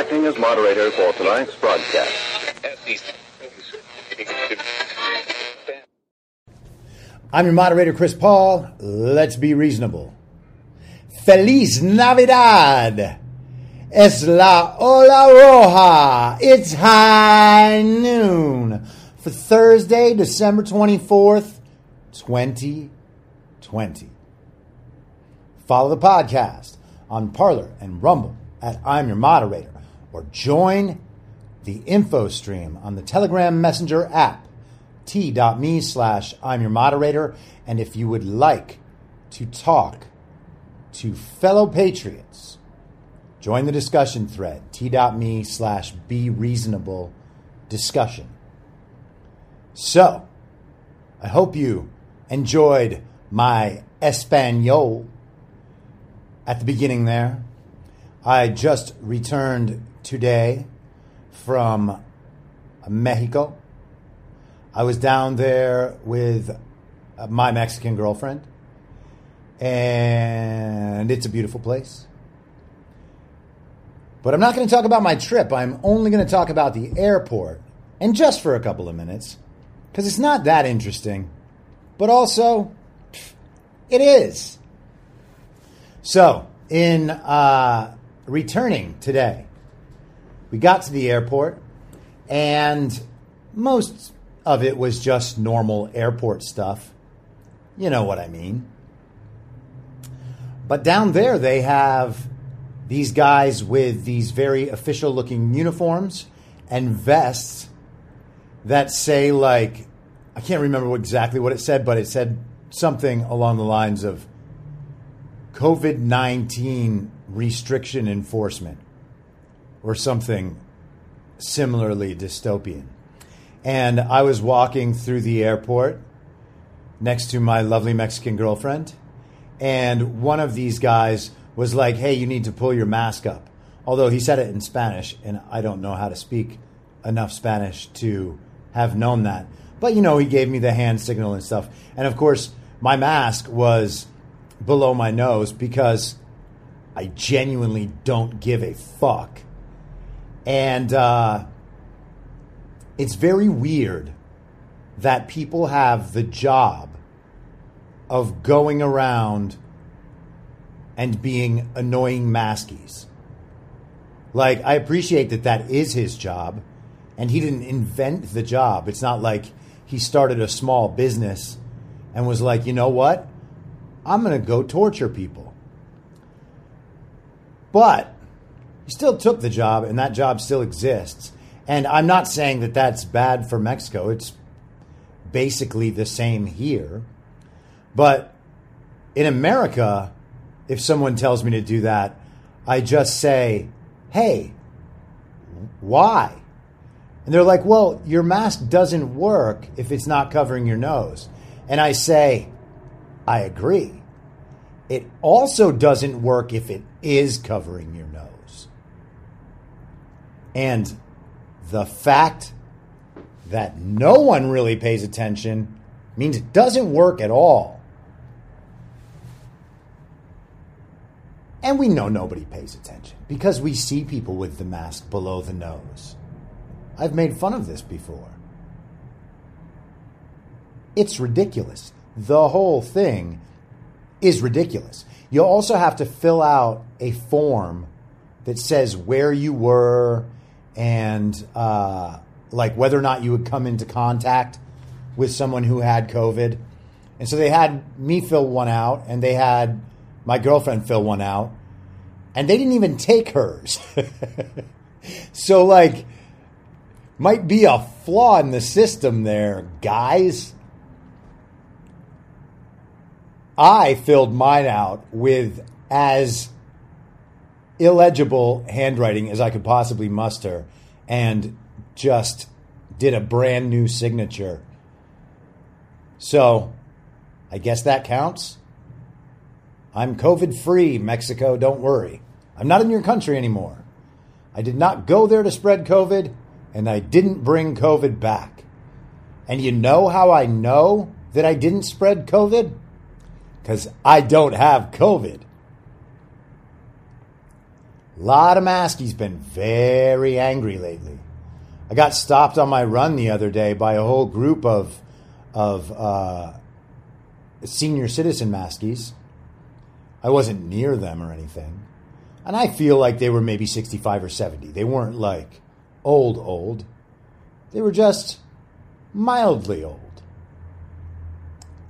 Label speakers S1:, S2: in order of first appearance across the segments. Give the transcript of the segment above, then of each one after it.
S1: Acting as moderator for tonight's broadcast.
S2: I'm your moderator, Chris Paul. Let's be reasonable. Feliz Navidad! Es la Ola Roja. It's high noon for Thursday, December 24th, 2020. Follow the podcast on Parler and Rumble at I'm Your Moderator or join the info stream on the Telegram Messenger app t.me slash I'm your moderator. And if you would like to talk to fellow patriots, join the discussion thread t.me slash be reasonable discussion. So, I hope you enjoyed my Espanol at the beginning there. I just returned today from Mexico. I was down there with uh, my Mexican girlfriend, and it's a beautiful place. But I'm not going to talk about my trip. I'm only going to talk about the airport, and just for a couple of minutes, because it's not that interesting, but also it is. So, in uh, returning today, we got to the airport, and most of it was just normal airport stuff. You know what I mean. But down there, they have these guys with these very official looking uniforms and vests that say, like, I can't remember exactly what it said, but it said something along the lines of COVID 19 restriction enforcement or something similarly dystopian. And I was walking through the airport next to my lovely Mexican girlfriend. And one of these guys was like, hey, you need to pull your mask up. Although he said it in Spanish, and I don't know how to speak enough Spanish to have known that. But, you know, he gave me the hand signal and stuff. And of course, my mask was below my nose because I genuinely don't give a fuck. And, uh, it's very weird that people have the job of going around and being annoying maskies. Like, I appreciate that that is his job, and he didn't invent the job. It's not like he started a small business and was like, you know what? I'm going to go torture people. But he still took the job, and that job still exists. And I'm not saying that that's bad for Mexico. It's basically the same here. But in America, if someone tells me to do that, I just say, hey, why? And they're like, well, your mask doesn't work if it's not covering your nose. And I say, I agree. It also doesn't work if it is covering your nose. And the fact that no one really pays attention means it doesn't work at all. And we know nobody pays attention because we see people with the mask below the nose. I've made fun of this before. It's ridiculous. The whole thing is ridiculous. You also have to fill out a form that says where you were and uh, like whether or not you would come into contact with someone who had COVID. And so they had me fill one out, and they had my girlfriend fill one out, and they didn't even take hers. so, like, might be a flaw in the system there, guys. I filled mine out with as illegible handwriting as I could possibly muster and just did a brand new signature. So, I guess that counts. I'm COVID free, Mexico, don't worry. I'm not in your country anymore. I did not go there to spread COVID, and I didn't bring COVID back. And you know how I know that I didn't spread COVID? Because I don't have COVID. A lot of maskies been very angry lately. I got stopped on my run the other day by a whole group of of uh, senior citizen maskies. I wasn't near them or anything. And I feel like they were maybe 65 or 70. They weren't like old, old. They were just mildly old.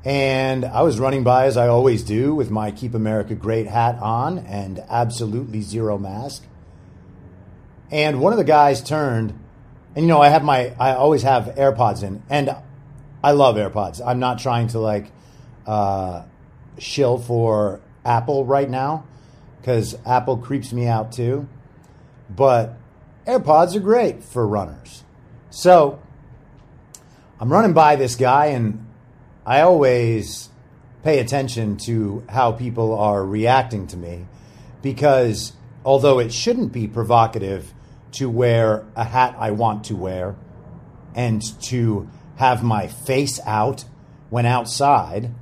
S2: And I was running by, as I always do, with my Keep America Great hat on and absolutely zero mask. And one of the guys turned, and you know, I have my, I always have AirPods in, and I love AirPods. I'm not trying to like uh, shill for Apple right now because Apple creeps me out too. But AirPods are great for runners. So I'm running by this guy, and I always pay attention to how people are reacting to me because although it shouldn't be provocative to wear a hat I want to wear and to have my face out when outside,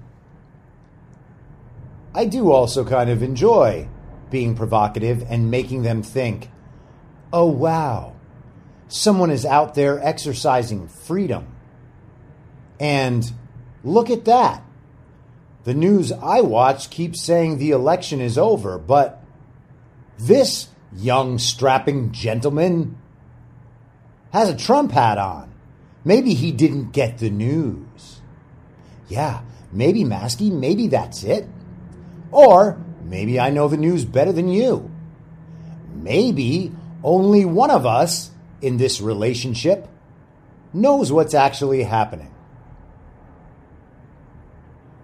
S2: I do also kind of enjoy being provocative and making them think, oh, wow, someone is out there exercising freedom. And look at that. The news I watch keeps saying the election is over, but this young, strapping gentleman has a Trump hat on. Maybe he didn't get the news. Yeah, maybe Maskey, maybe that's it. Or maybe I know the news better than you. Maybe only one of us in this relationship knows what's actually happening.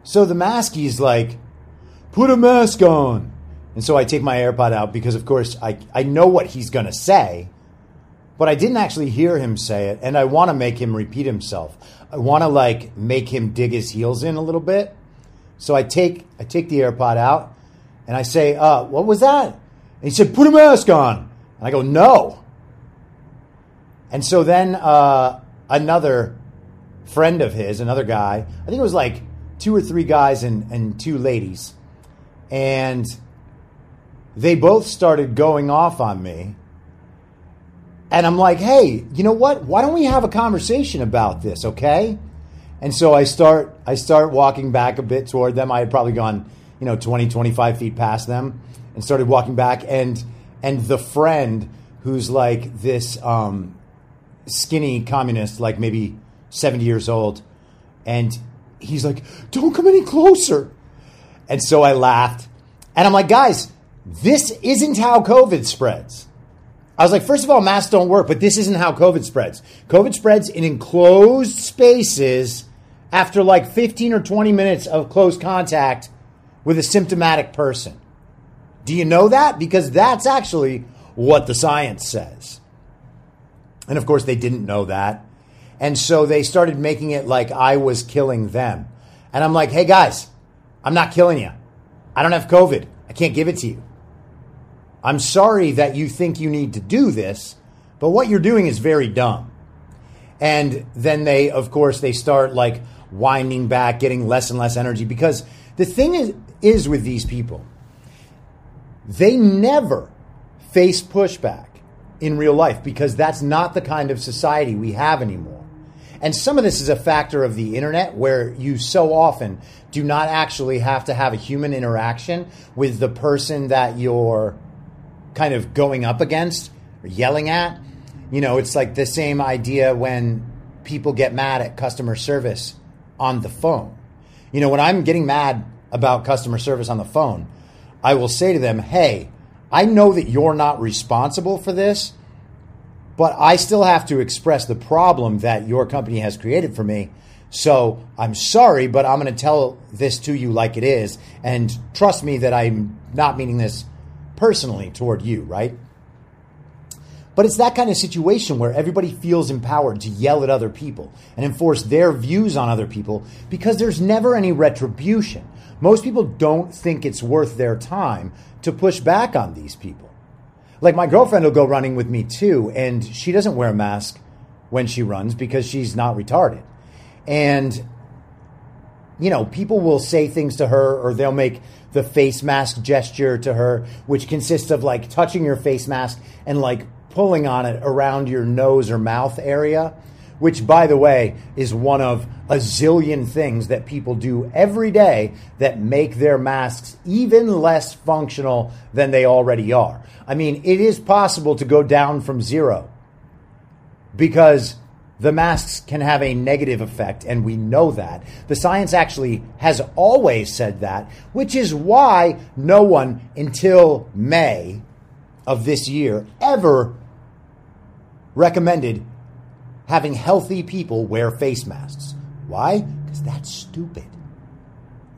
S2: So the maskie's like, put a mask on. And so I take my AirPod out because, of course, I, I know what he's going to say, but I didn't actually hear him say it. And I want to make him repeat himself. I want to like make him dig his heels in a little bit. So I take I take the AirPod out and I say, uh, what was that? And he said, put a mask on. And I go, no. And so then uh, another friend of his, another guy, I think it was like two or three guys and, and two ladies. And they both started going off on me. And I'm like, hey, you know what? Why don't we have a conversation about this, okay? And so I start I start walking back a bit toward them. I had probably gone, you know, 20, 25 feet past them and started walking back and and the friend who's like this um, skinny communist, like maybe 70 years old, and he's like, Don't come any closer. And so I laughed. And I'm like, guys, this isn't how COVID spreads. I was like, first of all, masks don't work, but this isn't how COVID spreads. COVID spreads in enclosed spaces after like 15 or 20 minutes of close contact with a symptomatic person. Do you know that? Because that's actually what the science says. And of course, they didn't know that. And so they started making it like I was killing them. And I'm like, hey guys, I'm not killing you. I don't have COVID. I can't give it to you. I'm sorry that you think you need to do this, but what you're doing is very dumb. And then they, of course, they start like, winding back, getting less and less energy. Because the thing is, is with these people, they never face pushback in real life because that's not the kind of society we have anymore. And some of this is a factor of the internet where you so often do not actually have to have a human interaction with the person that you're kind of going up against or yelling at. You know, it's like the same idea when people get mad at customer service on the phone. You know, when I'm getting mad about customer service on the phone, I will say to them, hey, I know that you're not responsible for this, but I still have to express the problem that your company has created for me. So I'm sorry, but I'm going to tell this to you like it is. And trust me that I'm not meaning this personally toward you, right? But it's that kind of situation where everybody feels empowered to yell at other people and enforce their views on other people because there's never any retribution. Most people don't think it's worth their time to push back on these people. Like my girlfriend will go running with me too, and she doesn't wear a mask when she runs because she's not retarded. And, you know, people will say things to her or they'll make the face mask gesture to her, which consists of like touching your face mask and like pulling on it around your nose or mouth area, which, by the way, is one of a zillion things that people do every day that make their masks even less functional than they already are. I mean, it is possible to go down from zero because the masks can have a negative effect, and we know that. The science actually has always said that, which is why no one until May of this year ever recommended having healthy people wear face masks. Why? Because that's stupid.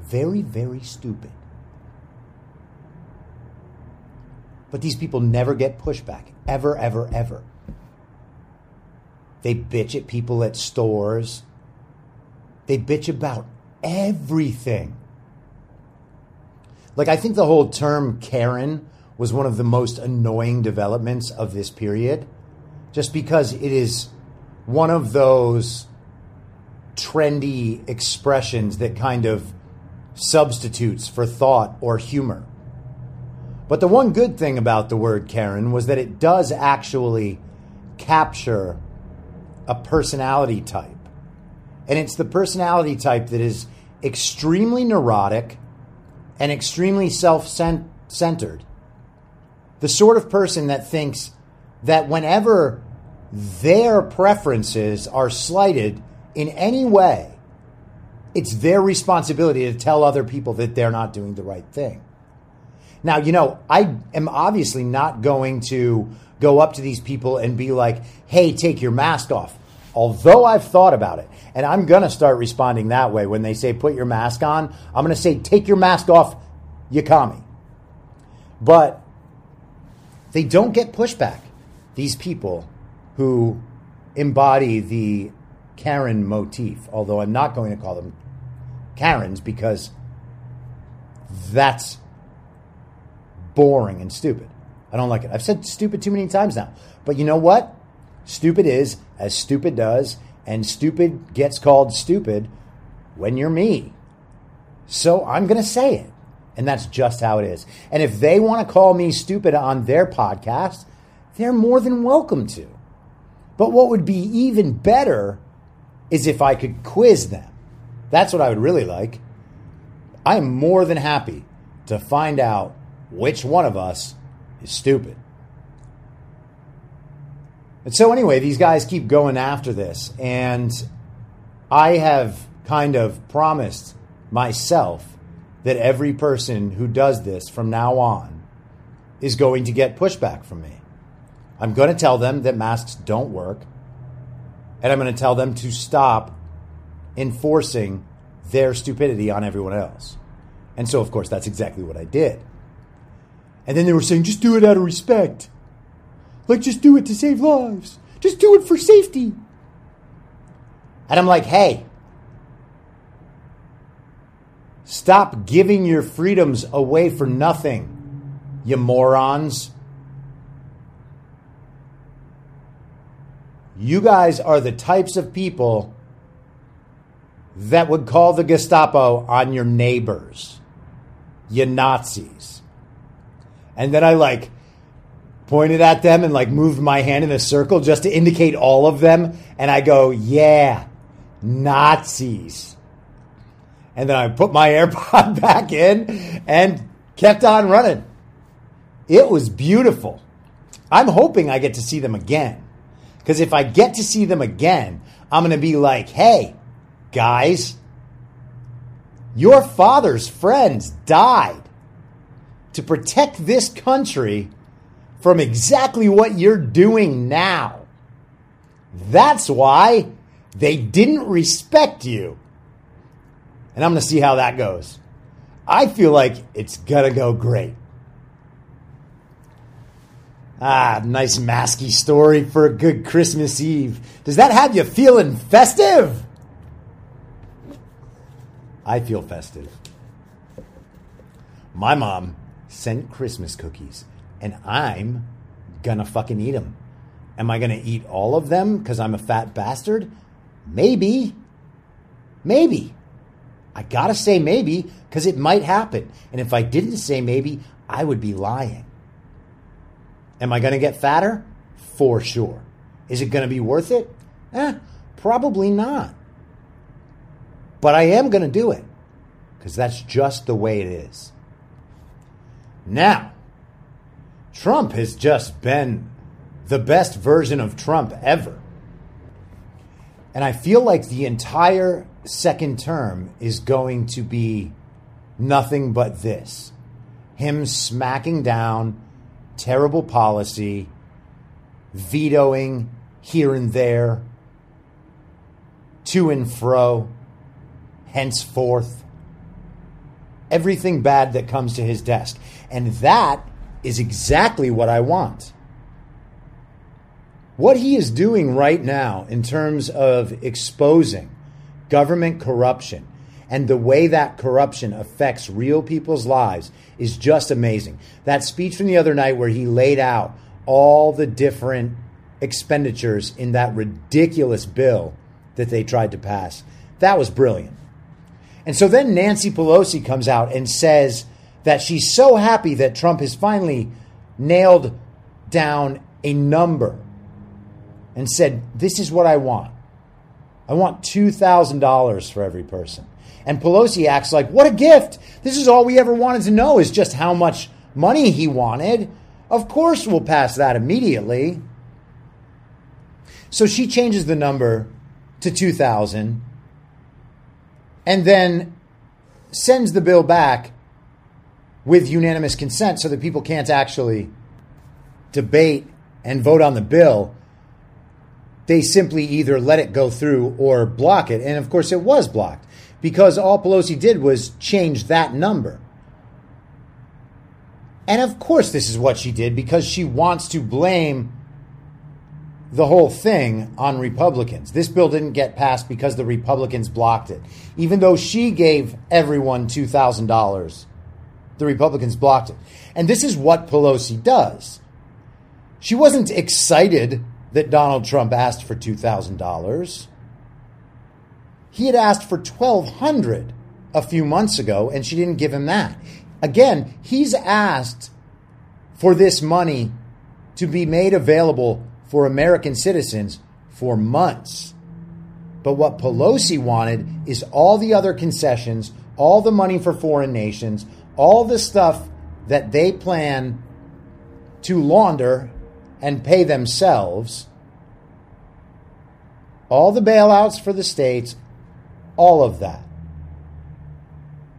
S2: Very, very stupid. But these people never get pushback. Ever, ever, ever. They bitch at people at stores. They bitch about everything. Like, I think the whole term Karen was one of the most annoying developments of this period, just because it is one of those trendy expressions that kind of substitutes for thought or humor. But the one good thing about the word Karen was that it does actually capture a personality type. And it's the personality type that is extremely neurotic and extremely self centered. The sort of person that thinks that whenever their preferences are slighted in any way, it's their responsibility to tell other people that they're not doing the right thing. Now, you know, I am obviously not going to go up to these people and be like, hey, take your mask off. Although I've thought about it, and I'm going to start responding that way when they say put your mask on, I'm going to say take your mask off, me. But they don't get pushback. These people who embody the Karen motif, although I'm not going to call them Karens because that's boring and stupid. I don't like it. I've said stupid too many times now. But you know what? Stupid is as stupid does, and stupid gets called stupid when you're me. So I'm going to say it. And that's just how it is. And if they want to call me stupid on their podcast, they're more than welcome to. But what would be even better is if I could quiz them. That's what I would really like. I am more than happy to find out which one of us is stupid. And so, anyway, these guys keep going after this. And I have kind of promised myself that every person who does this from now on is going to get pushback from me. I'm going to tell them that masks don't work. And I'm going to tell them to stop enforcing their stupidity on everyone else. And so, of course, that's exactly what I did. And then they were saying, just do it out of respect. Like, just do it to save lives. Just do it for safety. And I'm like, hey, stop giving your freedoms away for nothing, you morons. You guys are the types of people that would call the Gestapo on your neighbors, you Nazis. And then I like pointed at them and like moved my hand in a circle just to indicate all of them. And I go, yeah, Nazis. And then I put my AirPod back in and kept on running. It was beautiful. I'm hoping I get to see them again. Because if I get to see them again, I'm going to be like, hey, guys, your father's friends died to protect this country from exactly what you're doing now. That's why they didn't respect you. And I'm going to see how that goes. I feel like it's going to go great. Ah, nice masky story for a good Christmas Eve. Does that have you feeling festive? I feel festive. My mom sent Christmas cookies, and I'm gonna fucking eat them. Am I gonna eat all of them because I'm a fat bastard? Maybe. Maybe. I gotta say maybe because it might happen. And if I didn't say maybe, I would be lying. Am I gonna get fatter? For sure. Is it gonna be worth it? Eh, probably not. But I am gonna do it because that's just the way it is. Now, Trump has just been the best version of Trump ever. And I feel like the entire second term is going to be nothing but this him smacking down terrible policy, vetoing here and there, to and fro, henceforth, everything bad that comes to his desk. And that is exactly what I want. What he is doing right now in terms of exposing government corruption and the way that corruption affects real people's lives is just amazing. That speech from the other night where he laid out all the different expenditures in that ridiculous bill that they tried to pass, that was brilliant. And so then Nancy Pelosi comes out and says that she's so happy that Trump has finally nailed down a number and said, This is what I want. I want $2,000 for every person. And Pelosi acts like, What a gift! This is all we ever wanted to know is just how much money he wanted. Of course, we'll pass that immediately. So she changes the number to 2,000 and then sends the bill back with unanimous consent so that people can't actually debate and vote on the bill they simply either let it go through or block it. And of course, it was blocked because all Pelosi did was change that number. And of course, this is what she did because she wants to blame the whole thing on Republicans. This bill didn't get passed because the Republicans blocked it. Even though she gave everyone $2,000, the Republicans blocked it. And this is what Pelosi does. She wasn't excited that Donald Trump asked for $2,000. He had asked for 1200 a few months ago and she didn't give him that. Again, he's asked for this money to be made available for American citizens for months. But what Pelosi wanted is all the other concessions, all the money for foreign nations, all the stuff that they plan to launder and pay themselves, all the bailouts for the states, all of that.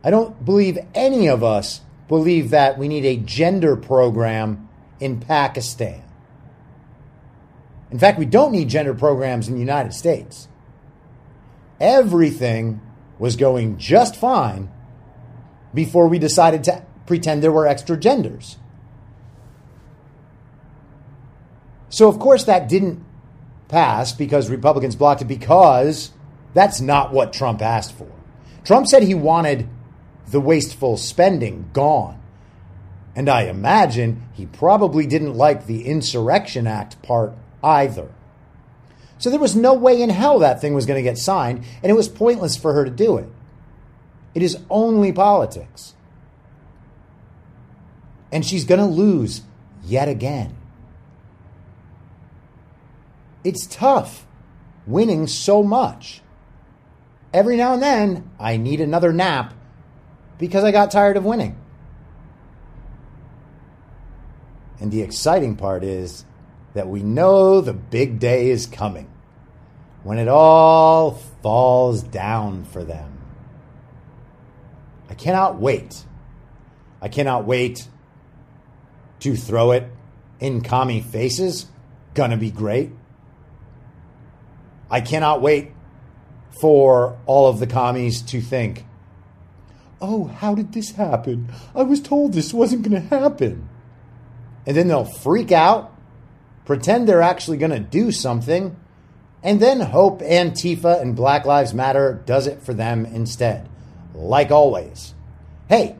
S2: I don't believe any of us believe that we need a gender program in Pakistan. In fact, we don't need gender programs in the United States. Everything was going just fine before we decided to pretend there were extra genders. So, of course, that didn't pass because Republicans blocked it because that's not what Trump asked for. Trump said he wanted the wasteful spending gone. And I imagine he probably didn't like the Insurrection Act part either. So there was no way in hell that thing was going to get signed, and it was pointless for her to do it. It is only politics. And she's going to lose yet again. It's tough winning so much. Every now and then, I need another nap because I got tired of winning. And the exciting part is that we know the big day is coming when it all falls down for them. I cannot wait. I cannot wait to throw it in commie faces. Gonna be great. I cannot wait for all of the commies to think, oh, how did this happen? I was told this wasn't going to happen. And then they'll freak out, pretend they're actually going to do something, and then hope Antifa and Black Lives Matter does it for them instead. Like always. Hey,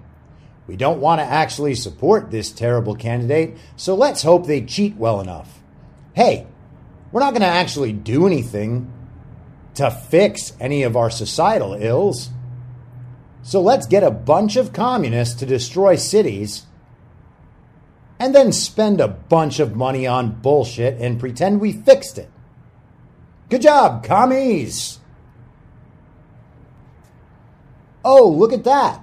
S2: We don't want to actually support this terrible candidate, so let's hope they cheat well enough. Hey, we're not going to actually do anything to fix any of our societal ills. So let's get a bunch of communists to destroy cities and then spend a bunch of money on bullshit and pretend we fixed it. Good job, commies! Oh, look at that.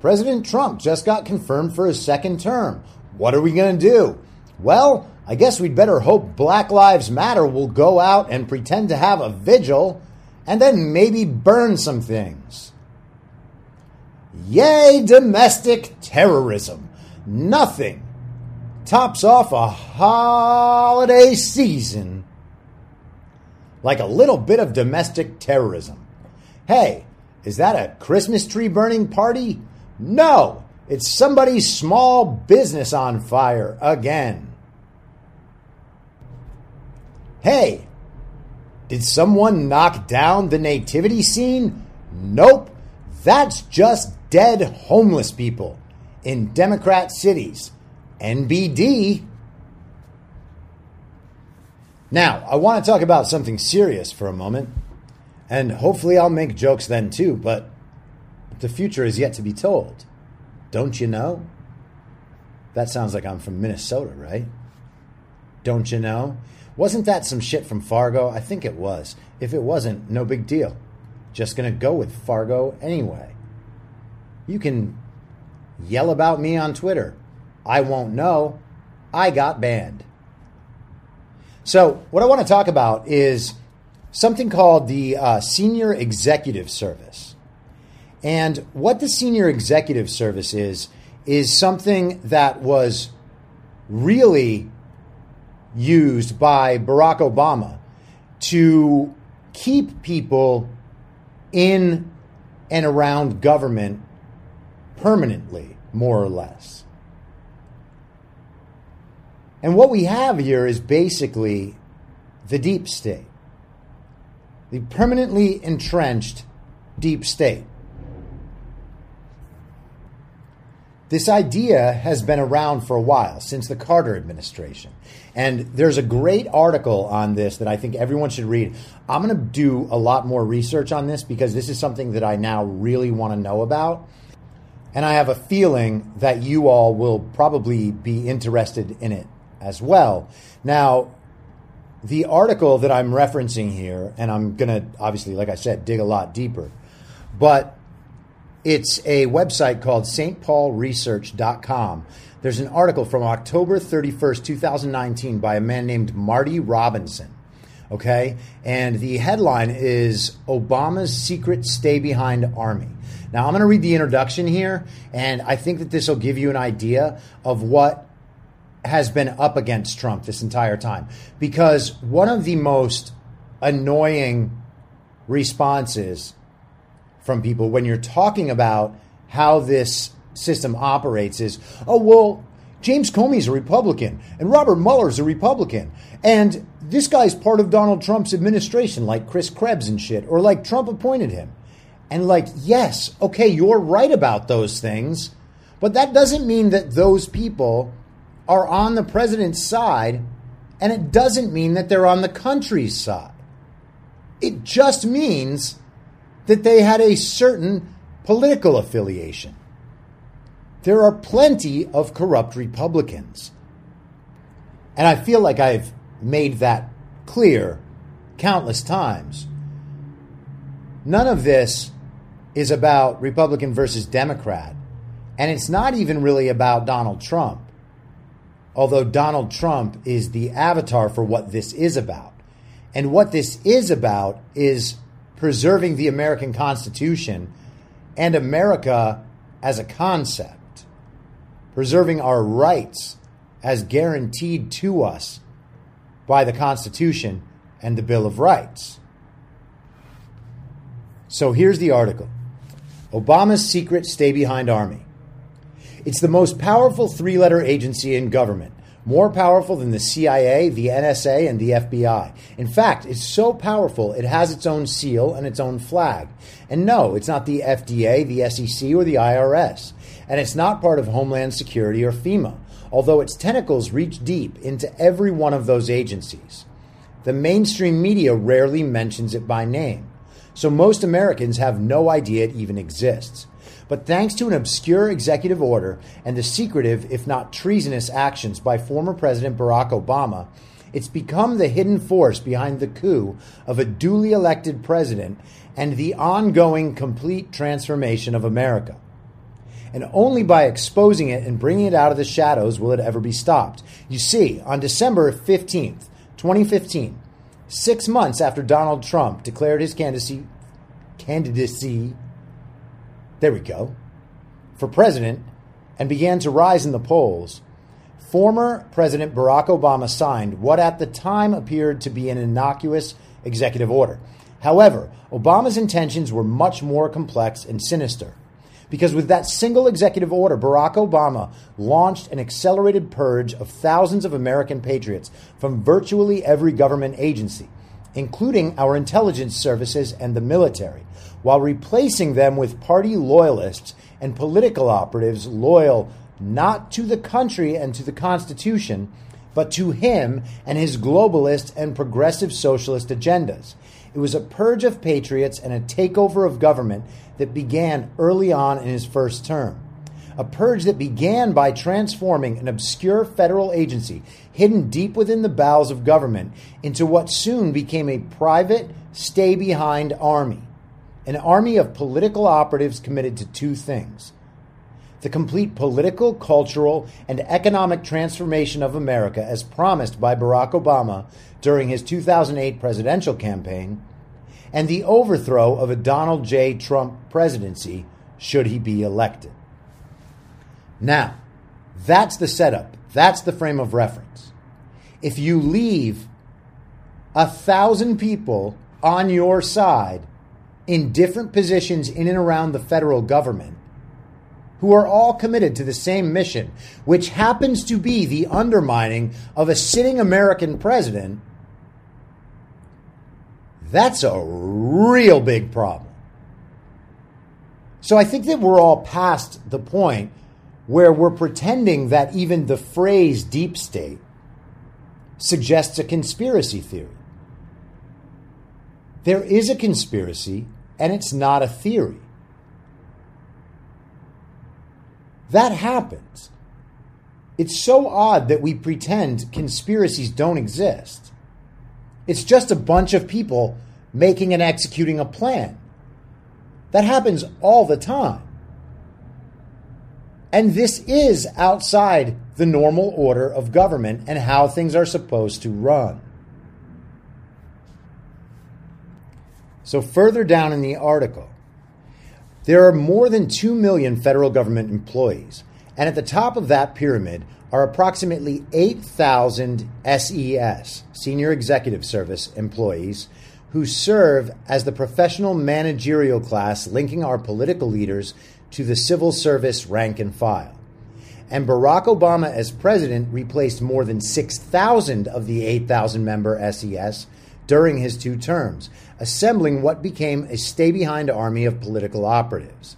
S2: President Trump just got confirmed for his second term. What are we going to do? Well, I guess we'd better hope Black Lives Matter will go out and pretend to have a vigil and then maybe burn some things. Yay, domestic terrorism. Nothing tops off a holiday season like a little bit of domestic terrorism. Hey, is that a Christmas tree burning party? No, it's somebody's small business on fire again. Hey, did someone knock down the nativity scene? Nope, that's just dead homeless people in Democrat cities. NBD. Now, I want to talk about something serious for a moment, and hopefully I'll make jokes then too, but the future is yet to be told. Don't you know? That sounds like I'm from Minnesota, right? Don't you know? Wasn't that some shit from Fargo? I think it was. If it wasn't, no big deal. Just gonna go with Fargo anyway. You can yell about me on Twitter. I won't know. I got banned. So, what I want to talk about is something called the uh, Senior Executive Service. And what the Senior Executive Service is, is something that was really used by Barack Obama to keep people in and around government permanently, more or less. And what we have here is basically the deep state, the permanently entrenched deep state. This idea has been around for a while, since the Carter administration. And there's a great article on this that I think everyone should read. I'm going to do a lot more research on this because this is something that I now really want to know about. And I have a feeling that you all will probably be interested in it as well. Now, the article that I'm referencing here, and I'm going to obviously, like I said, dig a lot deeper, but it's a website called stpaulresearch.com. There's an article from October 31st, 2019, by a man named Marty Robinson. Okay? And the headline is Obama's Secret Stay Behind Army. Now, I'm going to read the introduction here, and I think that this will give you an idea of what has been up against Trump this entire time. Because one of the most annoying responses from people when you're talking about how this system operates is, oh, well, James Comey's a Republican and Robert Mueller's a Republican. And this guy's part of Donald Trump's administration, like Chris Krebs and shit, or like Trump appointed him. And like, yes, okay, you're right about those things, but that doesn't mean that those people are on the president's side, and it doesn't mean that they're on the country's side. It just means that they had a certain political affiliation. There are plenty of corrupt Republicans. And I feel like I've made that clear countless times. None of this is about Republican versus Democrat. And it's not even really about Donald Trump, although Donald Trump is the avatar for what this is about. And what this is about is preserving the American Constitution and America as a concept, preserving our rights as guaranteed to us by the Constitution and the Bill of Rights. So here's the article Obama's secret stay behind army. It's the most powerful three letter agency in government, more powerful than the CIA, the NSA, and the FBI. In fact, it's so powerful it has its own seal and its own flag. And no, it's not the FDA, the SEC, or the IRS. And it's not part of Homeland Security or FEMA, although its tentacles reach deep into every one of those agencies. The mainstream media rarely mentions it by name, so most Americans have no idea it even exists. But thanks to an obscure executive order and the secretive, if not treasonous, actions by former President Barack Obama, it's become the hidden force behind the coup of a duly elected president and the ongoing complete transformation of America. And only by exposing it and bringing it out of the shadows will it ever be stopped. You see, on December 15th, 2015, six months after Donald Trump declared his candidacy, candidacy there we go, for president and began to rise in the polls, former President Barack Obama signed what at the time appeared to be an innocuous executive order. However, Obama's intentions were much more complex and sinister. Because with that single executive order, Barack Obama launched an accelerated purge of thousands of American patriots from virtually every government agency, including our intelligence services and the military, while replacing them with party loyalists and political operatives loyal not to the country and to the Constitution, but to him and his globalist and progressive socialist agendas. It was a purge of patriots and a takeover of government that began early on in his first term. A purge that began by transforming an obscure federal agency hidden deep within the bowels of government into what soon became a private, stay behind army. An army of political operatives committed to two things the complete political, cultural, and economic transformation of America as promised by Barack Obama during his 2008 presidential campaign, and the overthrow of a Donald J. Trump presidency should he be elected. Now, that's the setup. That's the frame of reference. If you leave a thousand people on your side in different positions in and around the federal government, who are all committed to the same mission, which happens to be the undermining of a sitting American president, that's a real big problem. So I think that we're all past the point where we're pretending that even the phrase deep state suggests a conspiracy theory. There is a conspiracy, and it's not a theory. That happens. It's so odd that we pretend conspiracies don't exist. It's just a bunch of people making and executing a plan. That happens all the time. And this is outside the normal order of government and how things are supposed to run. So, further down in the article, there are more than 2 million federal government employees, and at the top of that pyramid are approximately 8,000 SES, Senior Executive Service employees, who serve as the professional managerial class linking our political leaders to the civil service rank and file. And Barack Obama, as president, replaced more than 6,000 of the 8,000 member SES during his two terms, assembling what became a stay behind army of political operatives.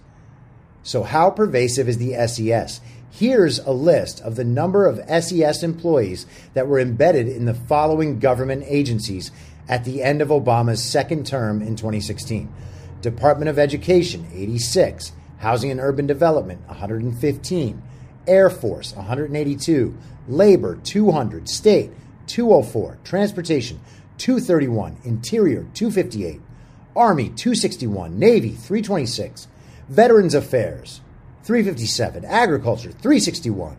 S2: So, how pervasive is the SES? Here's a list of the number of SES employees that were embedded in the following government agencies at the end of Obama's second term in 2016 Department of Education, 86, Housing and Urban Development, 115, Air Force, 182, Labor, 200, State, 204, Transportation, 231, Interior 258, Army 261, Navy 326, Veterans Affairs 357, Agriculture 361,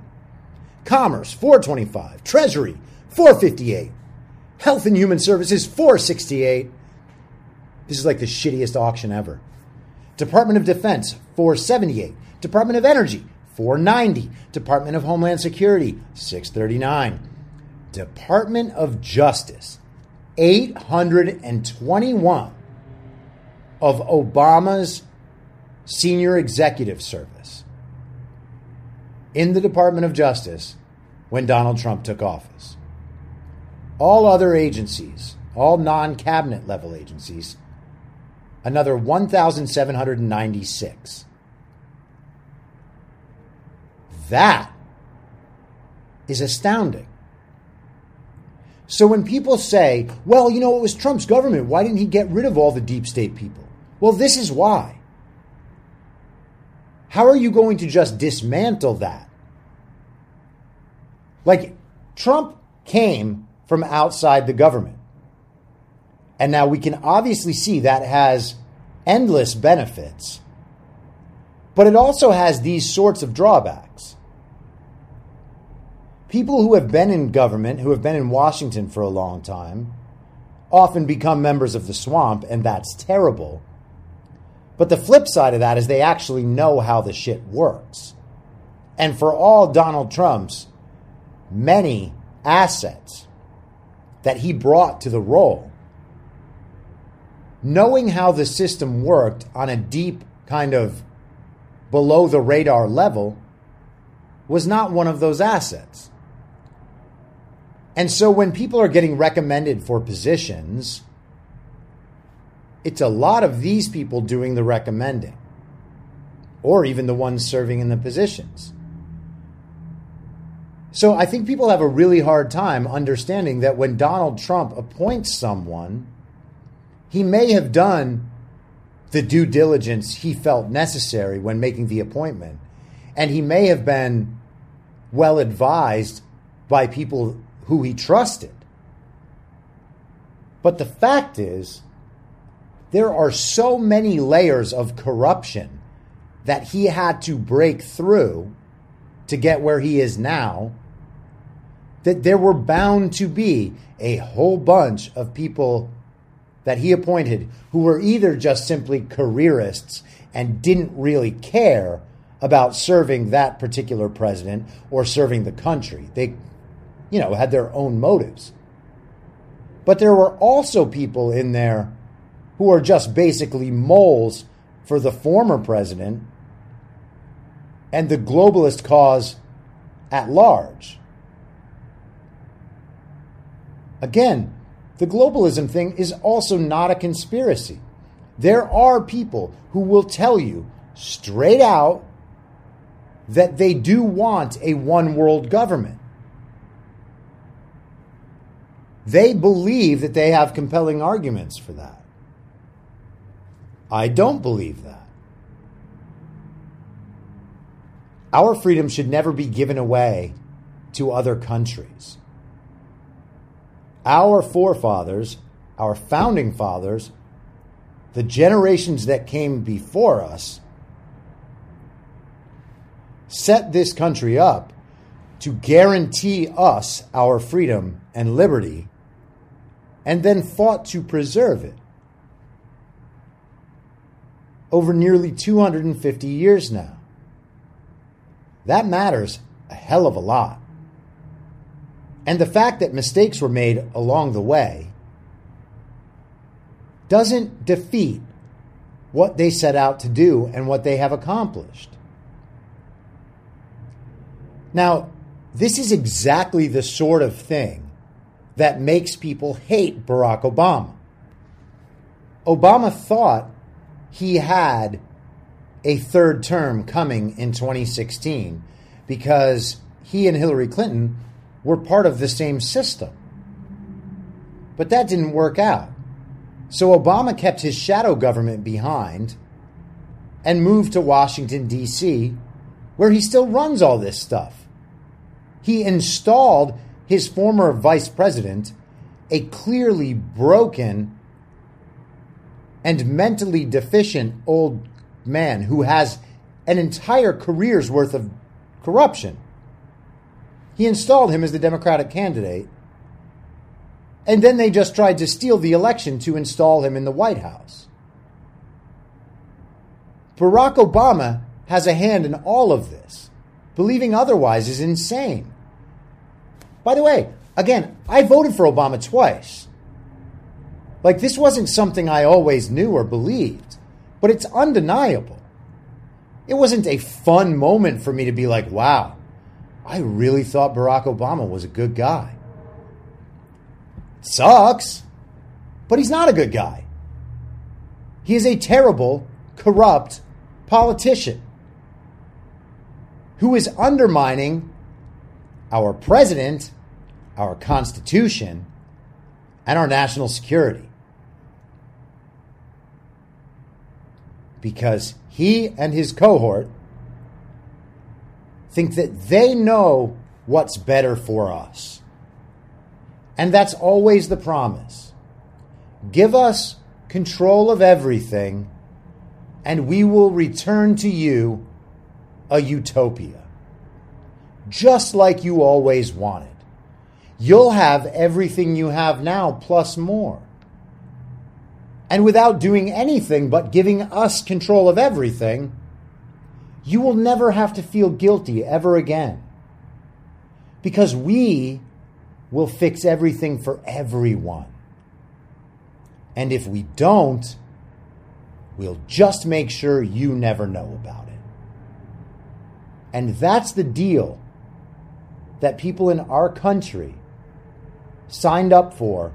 S2: Commerce 425, Treasury 458, Health and Human Services 468. This is like the shittiest auction ever. Department of Defense 478, Department of Energy 490, Department of Homeland Security 639, Department of Justice 821 of Obama's senior executive service in the Department of Justice when Donald Trump took office. All other agencies, all non cabinet level agencies, another 1,796. That is astounding. So when people say, well, you know, it was Trump's government, why didn't he get rid of all the deep state people? Well, this is why. How are you going to just dismantle that? Like, Trump came from outside the government. And now we can obviously see that has endless benefits, but it also has these sorts of drawbacks. People who have been in government, who have been in Washington for a long time, often become members of the swamp, and that's terrible. But the flip side of that is they actually know how the shit works. And for all Donald Trump's many assets that he brought to the role, knowing how the system worked on a deep kind of below the radar level was not one of those assets. And so when people are getting recommended for positions, it's a lot of these people doing the recommending, or even the ones serving in the positions. So I think people have a really hard time understanding that when Donald Trump appoints someone, he may have done the due diligence he felt necessary when making the appointment, and he may have been well advised by people who he trusted. But the fact is, there are so many layers of corruption that he had to break through to get where he is now that there were bound to be a whole bunch of people that he appointed who were either just simply careerists and didn't really care about serving that particular president or serving the country. They, you know, had their own motives. But there were also people in there who are just basically moles for the former president and the globalist cause at large. Again, the globalism thing is also not a conspiracy. There are people who will tell you straight out that they do want a one world government. They believe that they have compelling arguments for that. I don't believe that. Our freedom should never be given away to other countries our forefathers, our founding fathers, the generations that came before us, set this country up to guarantee us our freedom and liberty, and then fought to preserve it. Over nearly 250 years now. That matters a hell of a lot. And the fact that mistakes were made along the way doesn't defeat what they set out to do and what they have accomplished. Now, this is exactly the sort of thing that makes people hate Barack Obama. Obama thought he had a third term coming in 2016 because he and Hillary Clinton were part of the same system. But that didn't work out. So Obama kept his shadow government behind and moved to Washington, D.C., where he still runs all this stuff. He installed his former vice president, a clearly broken and mentally deficient old man who has an entire career's worth of corruption. He installed him as the Democratic candidate. And then they just tried to steal the election to install him in the White House. Barack Obama has a hand in all of this. Believing otherwise is insane. By the way, again, I voted for Obama twice. Like, this wasn't something I always knew or believed, but it's undeniable. It wasn't a fun moment for me to be like, wow, I really thought Barack Obama was a good guy. Sucks, but he's not a good guy. He is a terrible, corrupt politician who is undermining our president, our Constitution, and our national security. Because he and his cohort think that they know what's better for us. And that's always the promise. Give us control of everything, and we will return to you a utopia, just like you always wanted. You'll have everything you have now plus more. And without doing anything but giving us control of everything, you will never have to feel guilty ever again. Because we will fix everything for everyone. And if we don't, we'll just make sure you never know about it. And that's the deal that people in our country signed up for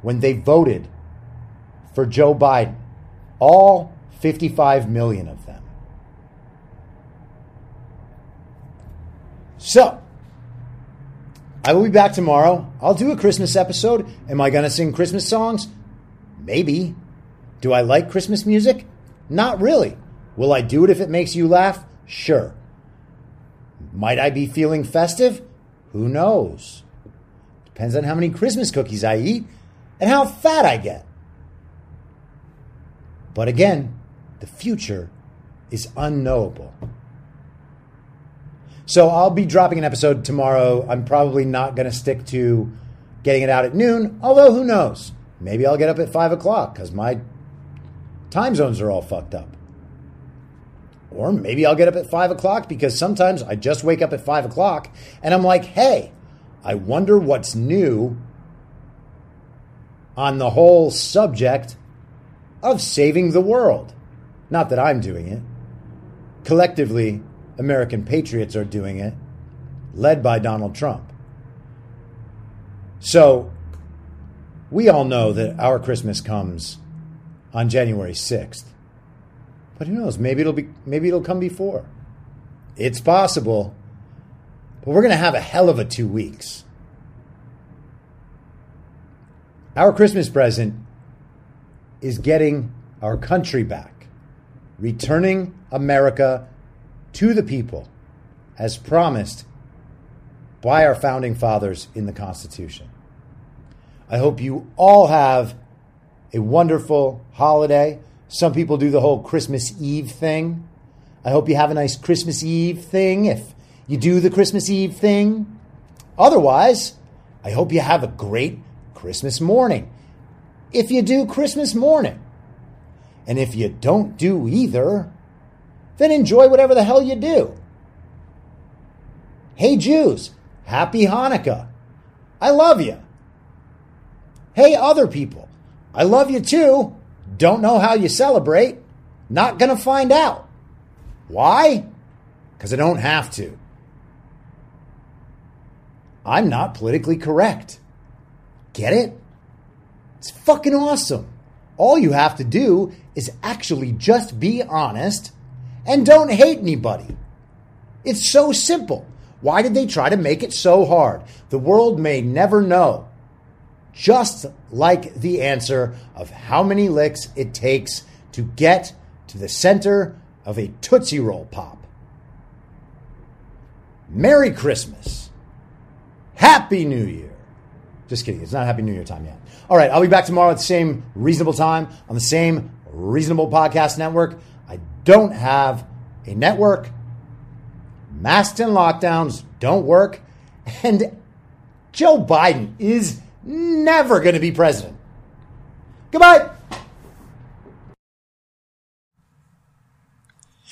S2: when they voted for Joe Biden. All 55 million of them. So, I will be back tomorrow. I'll do a Christmas episode. Am I going to sing Christmas songs? Maybe. Do I like Christmas music? Not really. Will I do it if it makes you laugh? Sure. Might I be feeling festive? Who knows? Depends on how many Christmas cookies I eat and how fat I get. But again, the future is unknowable. So I'll be dropping an episode tomorrow. I'm probably not going to stick to getting it out at noon, although who knows? Maybe I'll get up at 5 o'clock because my time zones are all fucked up. Or maybe I'll get up at 5 o'clock because sometimes I just wake up at 5 o'clock and I'm like, hey, I wonder what's new on the whole subject of saving the world. Not that I'm doing it. Collectively, American patriots are doing it, led by Donald Trump. So, we all know that our Christmas comes on January 6th. But who knows? Maybe it'll be maybe it'll come before. It's possible. But we're going to have a hell of a 2 weeks. Our Christmas present is getting our country back, returning America to the people as promised by our founding fathers in the Constitution. I hope you all have a wonderful holiday. Some people do the whole Christmas Eve thing. I hope you have a nice Christmas Eve thing if you do the Christmas Eve thing. Otherwise, I hope you have a great Christmas morning if you do Christmas morning. And if you don't do either, then enjoy whatever the hell you do. Hey, Jews, happy Hanukkah. I love you. Hey, other people, I love you too. Don't know how you celebrate. Not going to find out. Why? Because I don't have to. I'm not politically correct. Get it? It's fucking awesome. All you have to do is actually just be honest and don't hate anybody. It's so simple. Why did they try to make it so hard? The world may never know. Just like the answer of how many licks it takes to get to the center of a Tootsie Roll Pop. Merry Christmas. Happy New Year. Just kidding. It's not Happy New Year time yet. All right. I'll be back tomorrow at the same reasonable time on the same reasonable podcast network. I don't have a network. Masks and lockdowns don't work. And Joe Biden is never going to be president. Goodbye.